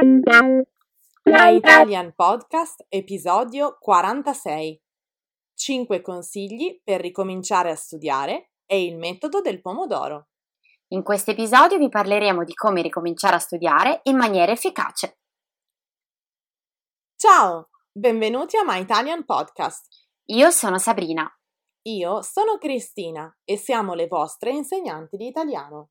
My Italian Podcast, episodio 46. 5 consigli per ricominciare a studiare e il metodo del pomodoro. In questo episodio vi parleremo di come ricominciare a studiare in maniera efficace. Ciao, benvenuti a My Italian Podcast. Io sono Sabrina. Io sono Cristina e siamo le vostre insegnanti di italiano.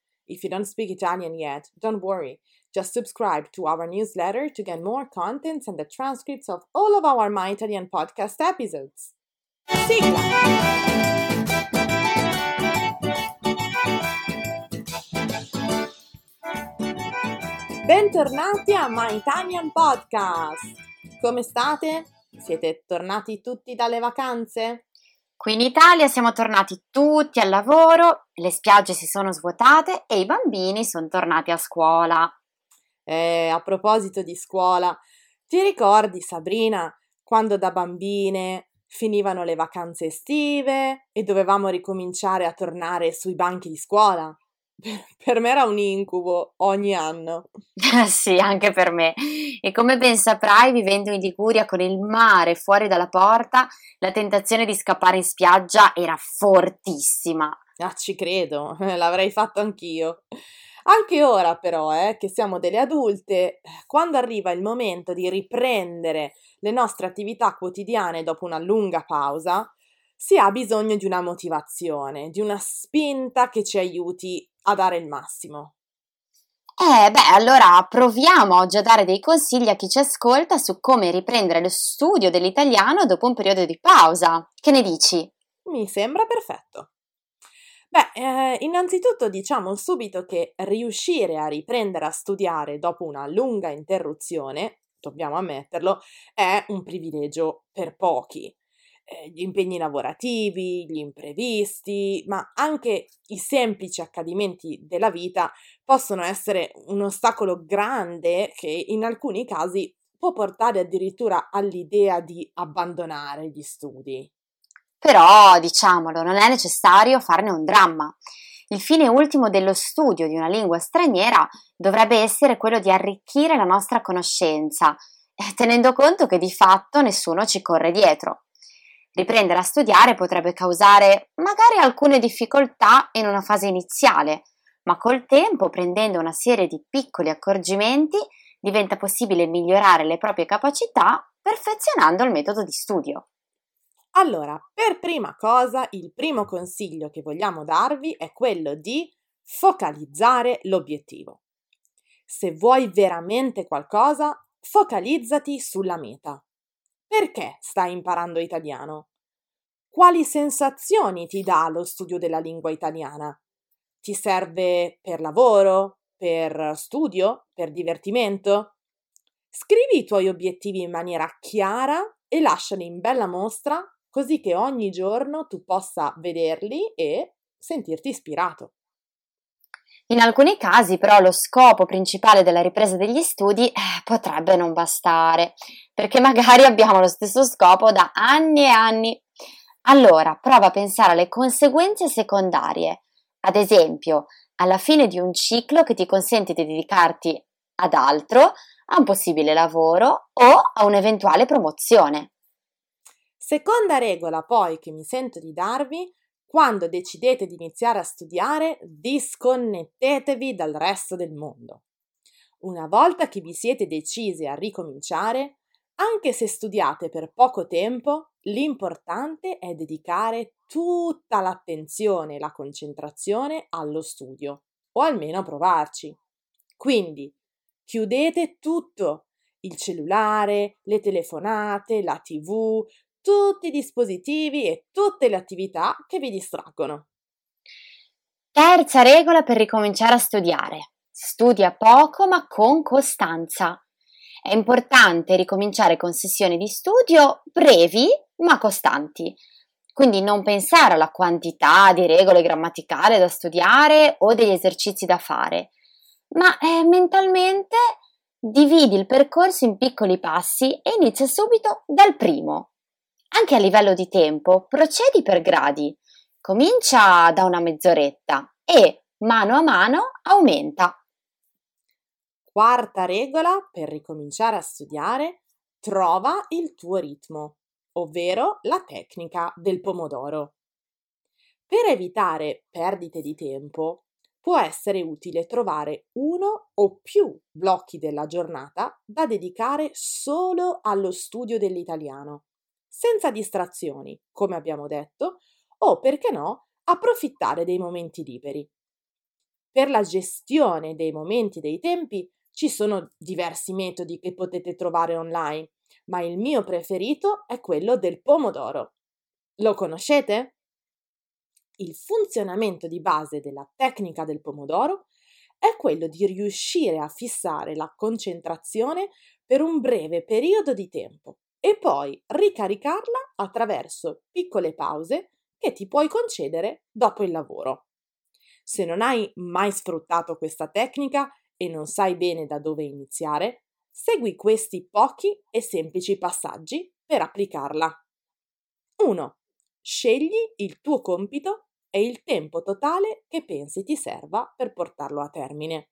If you don't speak Italian yet, don't worry. Just subscribe to our newsletter to get more contents and the transcripts of all of our My Italian podcast episodes. Sigla! Bentornati a My Italian Podcast! Come state? Siete tornati tutti dalle vacanze? Qui in Italia siamo tornati tutti al lavoro, le spiagge si sono svuotate e i bambini sono tornati a scuola. Eh, a proposito di scuola, ti ricordi Sabrina quando da bambine finivano le vacanze estive e dovevamo ricominciare a tornare sui banchi di scuola. Per me era un incubo ogni anno. sì, anche per me. E come ben saprai, vivendo in Liguria con il mare fuori dalla porta, la tentazione di scappare in spiaggia era fortissima. Ah, ci credo, l'avrei fatto anch'io. Anche ora, però, eh, che siamo delle adulte, quando arriva il momento di riprendere le nostre attività quotidiane dopo una lunga pausa, si ha bisogno di una motivazione, di una spinta che ci aiuti a dare il massimo. Eh, beh, allora proviamo oggi a dare dei consigli a chi ci ascolta su come riprendere lo studio dell'italiano dopo un periodo di pausa. Che ne dici? Mi sembra perfetto. Beh, eh, innanzitutto diciamo subito che riuscire a riprendere a studiare dopo una lunga interruzione, dobbiamo ammetterlo, è un privilegio per pochi. Eh, gli impegni lavorativi, gli imprevisti, ma anche i semplici accadimenti della vita possono essere un ostacolo grande che in alcuni casi può portare addirittura all'idea di abbandonare gli studi. Però, diciamolo, non è necessario farne un dramma. Il fine ultimo dello studio di una lingua straniera dovrebbe essere quello di arricchire la nostra conoscenza, eh, tenendo conto che di fatto nessuno ci corre dietro. Riprendere a studiare potrebbe causare magari alcune difficoltà in una fase iniziale, ma col tempo, prendendo una serie di piccoli accorgimenti, diventa possibile migliorare le proprie capacità perfezionando il metodo di studio. Allora, per prima cosa, il primo consiglio che vogliamo darvi è quello di focalizzare l'obiettivo. Se vuoi veramente qualcosa, focalizzati sulla meta. Perché stai imparando italiano? Quali sensazioni ti dà lo studio della lingua italiana? Ti serve per lavoro, per studio, per divertimento? Scrivi i tuoi obiettivi in maniera chiara e lasciali in bella mostra così che ogni giorno tu possa vederli e sentirti ispirato. In alcuni casi però lo scopo principale della ripresa degli studi eh, potrebbe non bastare, perché magari abbiamo lo stesso scopo da anni e anni. Allora prova a pensare alle conseguenze secondarie, ad esempio alla fine di un ciclo che ti consente di dedicarti ad altro, a un possibile lavoro o a un'eventuale promozione. Seconda regola poi che mi sento di darvi, quando decidete di iniziare a studiare, disconnettetevi dal resto del mondo. Una volta che vi siete decisi a ricominciare, anche se studiate per poco tempo, l'importante è dedicare tutta l'attenzione e la concentrazione allo studio, o almeno provarci. Quindi, chiudete tutto, il cellulare, le telefonate, la tv, tutti i dispositivi e tutte le attività che vi distraggono. Terza regola per ricominciare a studiare. Studia poco ma con costanza. È importante ricominciare con sessioni di studio brevi ma costanti. Quindi non pensare alla quantità di regole grammaticali da studiare o degli esercizi da fare, ma eh, mentalmente dividi il percorso in piccoli passi e inizia subito dal primo. Anche a livello di tempo, procedi per gradi. Comincia da una mezz'oretta e mano a mano aumenta. Quarta regola per ricominciare a studiare, trova il tuo ritmo, ovvero la tecnica del pomodoro. Per evitare perdite di tempo, può essere utile trovare uno o più blocchi della giornata da dedicare solo allo studio dell'italiano, senza distrazioni, come abbiamo detto, o perché no, approfittare dei momenti liberi. Per la gestione dei momenti dei tempi ci sono diversi metodi che potete trovare online, ma il mio preferito è quello del pomodoro. Lo conoscete? il funzionamento di base della tecnica del pomodoro è quello di riuscire a fissare la concentrazione per un breve periodo di tempo e poi ricaricarla attraverso piccole pause che ti puoi concedere dopo il lavoro. Se non hai mai sfruttato questa tecnica e non sai bene da dove iniziare, segui questi pochi e semplici passaggi per applicarla. 1. Scegli il tuo compito e il tempo totale che pensi ti serva per portarlo a termine.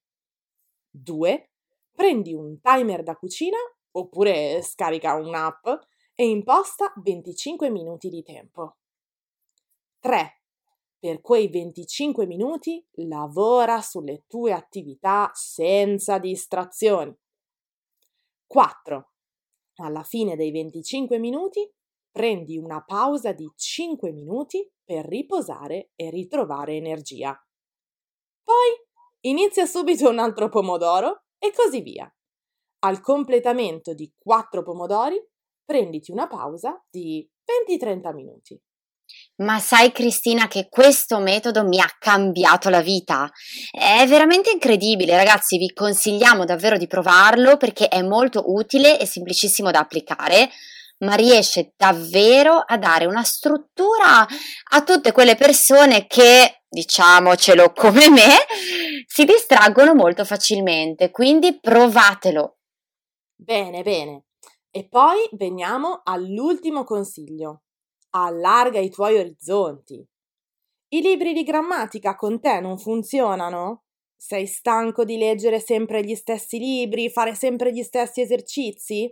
2. Prendi un timer da cucina oppure scarica un'app e imposta 25 minuti di tempo. 3. Per quei 25 minuti lavora sulle tue attività senza distrazioni. 4. Alla fine dei 25 minuti prendi una pausa di 5 minuti per riposare e ritrovare energia. Poi inizia subito un altro pomodoro e così via. Al completamento di 4 pomodori, prenditi una pausa di 20-30 minuti. Ma sai Cristina che questo metodo mi ha cambiato la vita? È veramente incredibile, ragazzi, vi consigliamo davvero di provarlo perché è molto utile e semplicissimo da applicare ma riesce davvero a dare una struttura a tutte quelle persone che, diciamocelo come me, si distraggono molto facilmente. Quindi provatelo. Bene, bene. E poi veniamo all'ultimo consiglio. Allarga i tuoi orizzonti. I libri di grammatica con te non funzionano? Sei stanco di leggere sempre gli stessi libri, fare sempre gli stessi esercizi?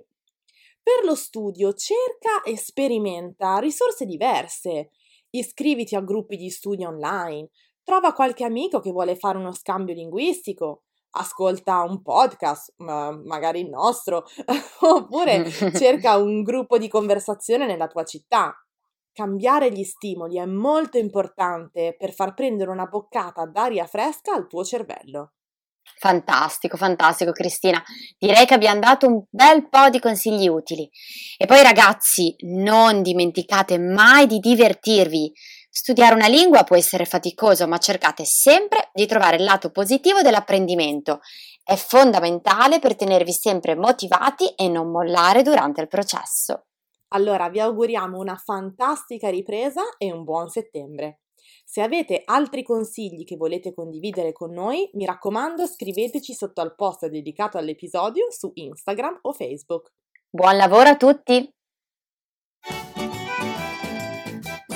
Per lo studio cerca e sperimenta risorse diverse. Iscriviti a gruppi di studio online, trova qualche amico che vuole fare uno scambio linguistico, ascolta un podcast, magari il nostro, oppure cerca un gruppo di conversazione nella tua città. Cambiare gli stimoli è molto importante per far prendere una boccata d'aria fresca al tuo cervello. Fantastico, fantastico Cristina. Direi che abbiamo dato un bel po' di consigli utili. E poi ragazzi, non dimenticate mai di divertirvi. Studiare una lingua può essere faticoso, ma cercate sempre di trovare il lato positivo dell'apprendimento. È fondamentale per tenervi sempre motivati e non mollare durante il processo. Allora vi auguriamo una fantastica ripresa e un buon settembre. Se avete altri consigli che volete condividere con noi, mi raccomando scriveteci sotto al post dedicato all'episodio su Instagram o Facebook. Buon lavoro a tutti!